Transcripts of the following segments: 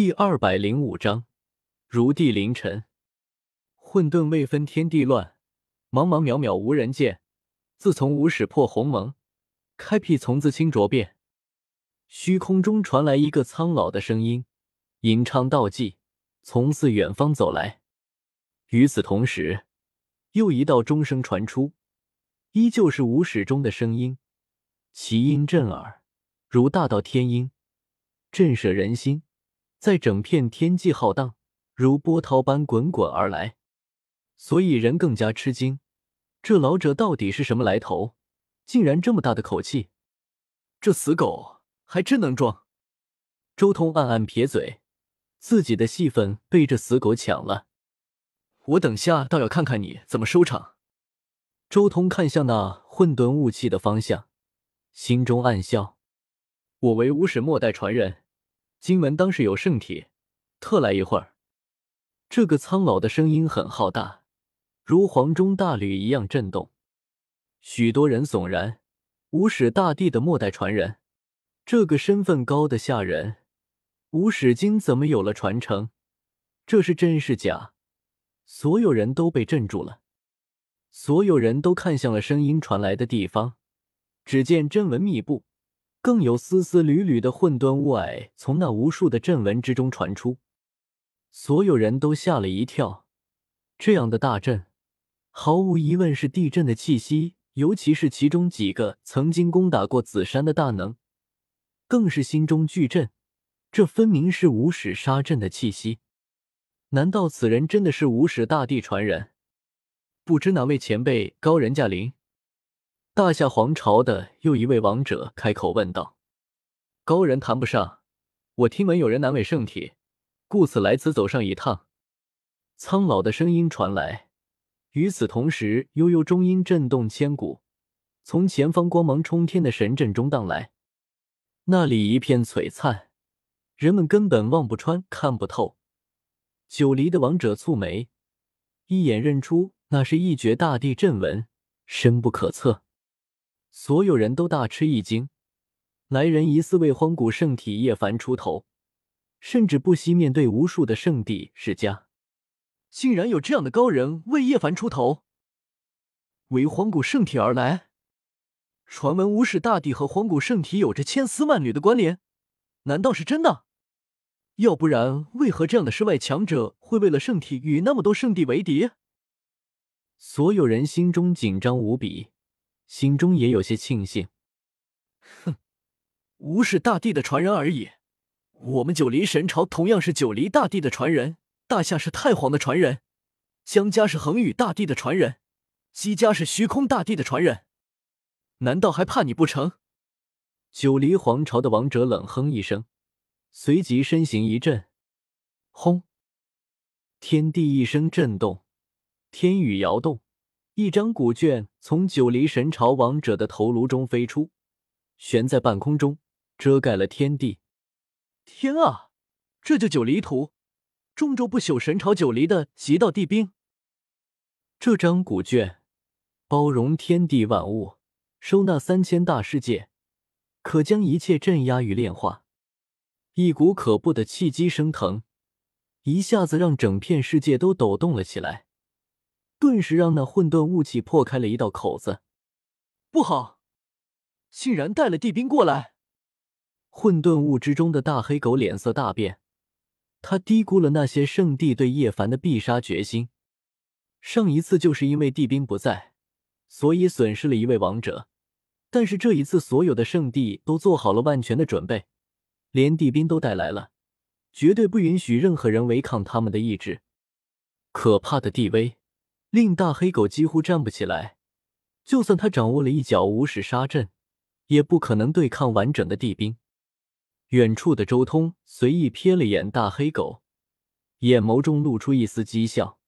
第二百零五章，如地凌尘，混沌未分天地乱，茫茫渺渺无人见。自从无始破鸿蒙，开辟从自清浊变。虚空中传来一个苍老的声音，吟唱道迹，从似远方走来。与此同时，又一道钟声传出，依旧是无始中的声音，其音震耳，如大道天音，震慑人心。在整片天际浩荡，如波涛般滚滚而来，所以人更加吃惊。这老者到底是什么来头？竟然这么大的口气！这死狗还真能装！周通暗暗撇嘴，自己的戏份被这死狗抢了。我等下倒要看看你怎么收场。周通看向那混沌雾气的方向，心中暗笑：我为无始末代传人。今门当是有圣体，特来一会儿。这个苍老的声音很浩大，如黄钟大吕一样震动。许多人悚然，无始大帝的末代传人，这个身份高的吓人。无始经怎么有了传承？这是真是假？所有人都被镇住了，所有人都看向了声音传来的地方，只见真文密布。更有丝丝缕缕的混沌雾霭从那无数的阵纹之中传出，所有人都吓了一跳。这样的大阵，毫无疑问是地震的气息，尤其是其中几个曾经攻打过紫山的大能，更是心中巨震。这分明是无始杀阵的气息。难道此人真的是无始大帝传人？不知哪位前辈高人驾临？大夏皇朝的又一位王者开口问道：“高人谈不上，我听闻有人难为圣体，故此来此走上一趟。”苍老的声音传来。与此同时，悠悠中音震动千古，从前方光芒冲天的神阵中荡来。那里一片璀璨，人们根本望不穿、看不透。九黎的王者蹙眉，一眼认出那是一绝大地阵纹，深不可测。所有人都大吃一惊，来人疑似为荒古圣体叶凡出头，甚至不惜面对无数的圣地世家，竟然有这样的高人为叶凡出头，为荒古圣体而来。传闻无始大帝和荒古圣体有着千丝万缕的关联，难道是真的？要不然，为何这样的世外强者会为了圣体与那么多圣地为敌？所有人心中紧张无比。心中也有些庆幸。哼，无是大帝的传人而已。我们九黎神朝同样是九黎大帝的传人，大夏是太皇的传人，江家是恒宇大帝的传人，姬家是虚空大帝的传人。难道还怕你不成？九黎皇朝的王者冷哼一声，随即身形一震，轰！天地一声震动，天宇摇动。一张古卷从九黎神朝王者的头颅中飞出，悬在半空中，遮盖了天地。天啊，这就九黎图，中州不朽神朝九黎的极道地兵。这张古卷包容天地万物，收纳三千大世界，可将一切镇压与炼化。一股可怖的气机升腾，一下子让整片世界都抖动了起来。顿时让那混沌雾气破开了一道口子。不好，竟然带了地兵过来！混沌雾之中的大黑狗脸色大变，他低估了那些圣地对叶凡的必杀决心。上一次就是因为地兵不在，所以损失了一位王者，但是这一次所有的圣地都做好了万全的准备，连地兵都带来了，绝对不允许任何人违抗他们的意志。可怕的地威！令大黑狗几乎站不起来，就算他掌握了一脚无始杀阵，也不可能对抗完整的地兵。远处的周通随意瞥了眼大黑狗，眼眸中露出一丝讥笑：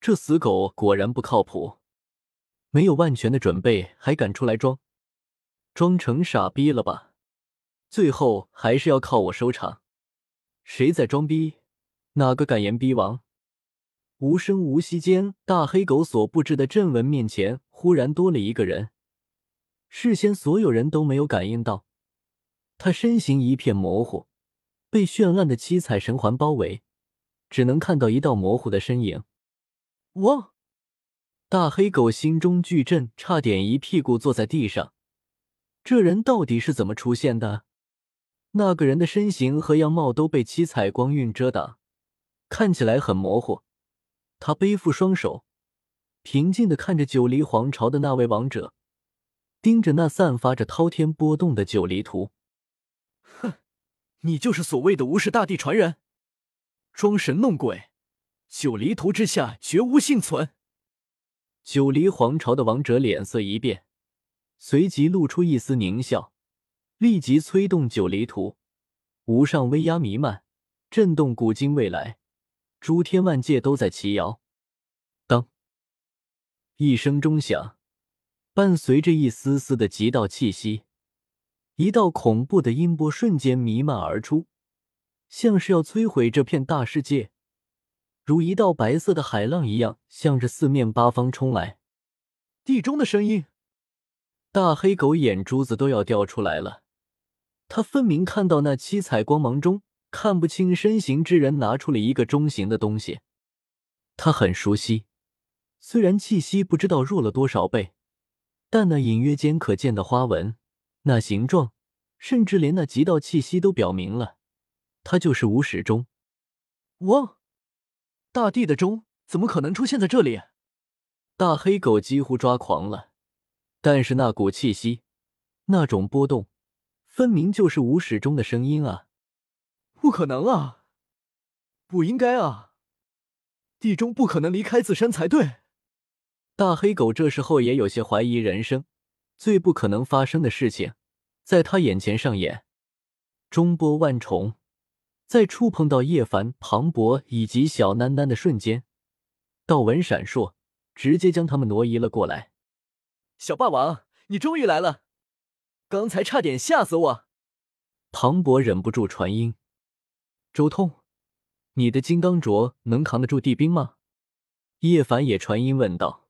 这死狗果然不靠谱，没有万全的准备还敢出来装，装成傻逼了吧？最后还是要靠我收场。谁在装逼？哪个敢言逼王？无声无息间，大黑狗所布置的阵纹面前，忽然多了一个人。事先所有人都没有感应到，他身形一片模糊，被绚烂的七彩神环包围，只能看到一道模糊的身影。我大黑狗心中巨震，差点一屁股坐在地上。这人到底是怎么出现的？那个人的身形和样貌都被七彩光晕遮挡，看起来很模糊。他背负双手，平静的看着九黎皇朝的那位王者，盯着那散发着滔天波动的九黎图。哼，你就是所谓的无视大地传人，装神弄鬼，九黎图之下绝无幸存。九黎皇朝的王者脸色一变，随即露出一丝狞笑。立即催动九黎图，无上威压弥漫，震动古今未来，诸天万界都在齐摇。当一声钟响，伴随着一丝丝的极道气息，一道恐怖的音波瞬间弥漫而出，像是要摧毁这片大世界，如一道白色的海浪一样，向着四面八方冲来。地中的声音，大黑狗眼珠子都要掉出来了。他分明看到那七彩光芒中看不清身形之人拿出了一个中型的东西，他很熟悉，虽然气息不知道弱了多少倍，但那隐约间可见的花纹、那形状，甚至连那极道气息都表明了，他就是无始钟。我，大地的钟怎么可能出现在这里？大黑狗几乎抓狂了，但是那股气息，那种波动。分明就是无始钟的声音啊！不可能啊！不应该啊！地中不可能离开紫山才对。大黑狗这时候也有些怀疑人生，最不可能发生的事情在他眼前上演。中波万重，在触碰到叶凡、庞博以及小囡囡的瞬间，道纹闪烁，直接将他们挪移了过来。小霸王，你终于来了！刚才差点吓死我！庞博忍不住传音：“周通，你的金刚镯能扛得住地冰吗？”叶凡也传音问道：“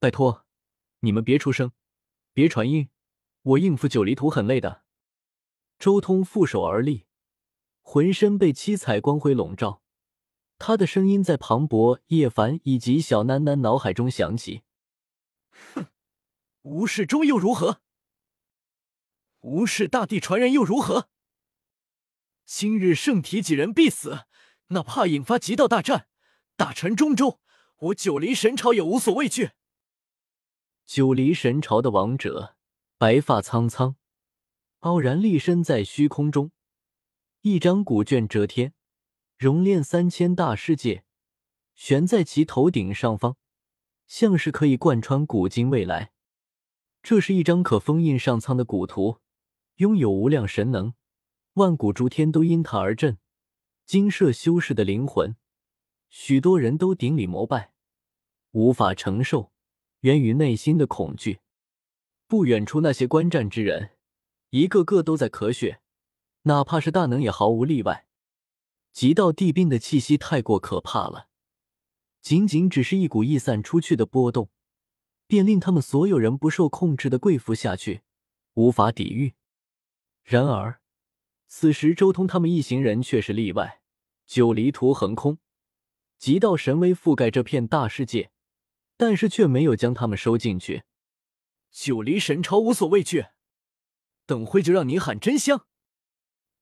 拜托，你们别出声，别传音，我应付九黎图很累的。”周通负手而立，浑身被七彩光辉笼罩，他的声音在庞博、叶凡以及小楠楠脑海中响起：“哼，无事中又如何？”无视大地传人又如何？今日圣体几人必死，哪怕引发极道大战，打沉中州，我九黎神朝也无所畏惧。九黎神朝的王者，白发苍苍，傲然立身在虚空中，一张古卷遮天，熔炼三千大世界，悬在其头顶上方，像是可以贯穿古今未来。这是一张可封印上苍的古图。拥有无量神能，万古诸天都因他而震。精舍修士的灵魂，许多人都顶礼膜拜，无法承受，源于内心的恐惧。不远处那些观战之人，一个个都在咳血，哪怕是大能也毫无例外。极道地冰的气息太过可怕了，仅仅只是一股溢散出去的波动，便令他们所有人不受控制的跪伏下去，无法抵御。然而，此时周通他们一行人却是例外。九黎图横空，极道神威覆盖这片大世界，但是却没有将他们收进去。九黎神朝无所畏惧，等会就让你喊真香！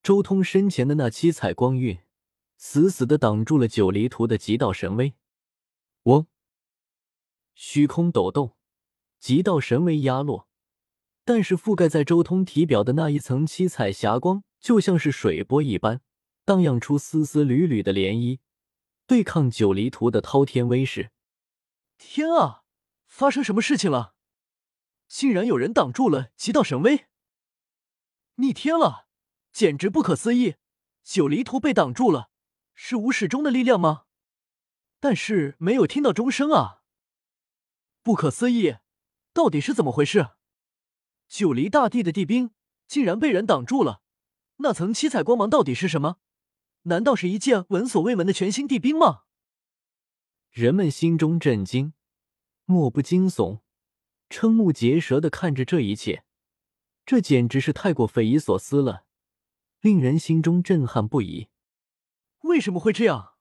周通身前的那七彩光晕，死死的挡住了九黎图的极道神威。嗡，虚空抖动，极道神威压落。但是覆盖在周通体表的那一层七彩霞光，就像是水波一般，荡漾出丝丝缕缕的涟漪，对抗九黎图的滔天威势。天啊，发生什么事情了？竟然有人挡住了极道神威！逆天了，简直不可思议！九黎图被挡住了，是无始钟的力量吗？但是没有听到钟声啊！不可思议，到底是怎么回事？九黎大地的地兵竟然被人挡住了，那层七彩光芒到底是什么？难道是一件闻所未闻的全新地冰吗？人们心中震惊，莫不惊悚，瞠目结舌的看着这一切，这简直是太过匪夷所思了，令人心中震撼不已。为什么会这样？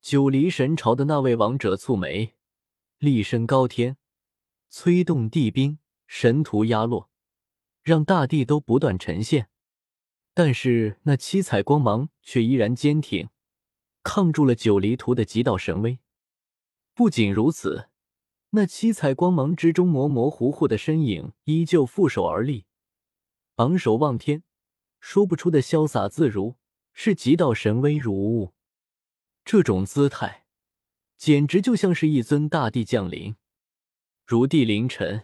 九黎神朝的那位王者蹙眉，厉声高天，催动地冰神图压落，让大地都不断沉陷。但是那七彩光芒却依然坚挺，抗住了九黎图的极道神威。不仅如此，那七彩光芒之中模模糊糊的身影依旧负手而立，昂首望天，说不出的潇洒自如，是极道神威如雾。这种姿态，简直就像是一尊大帝降临。如地临尘，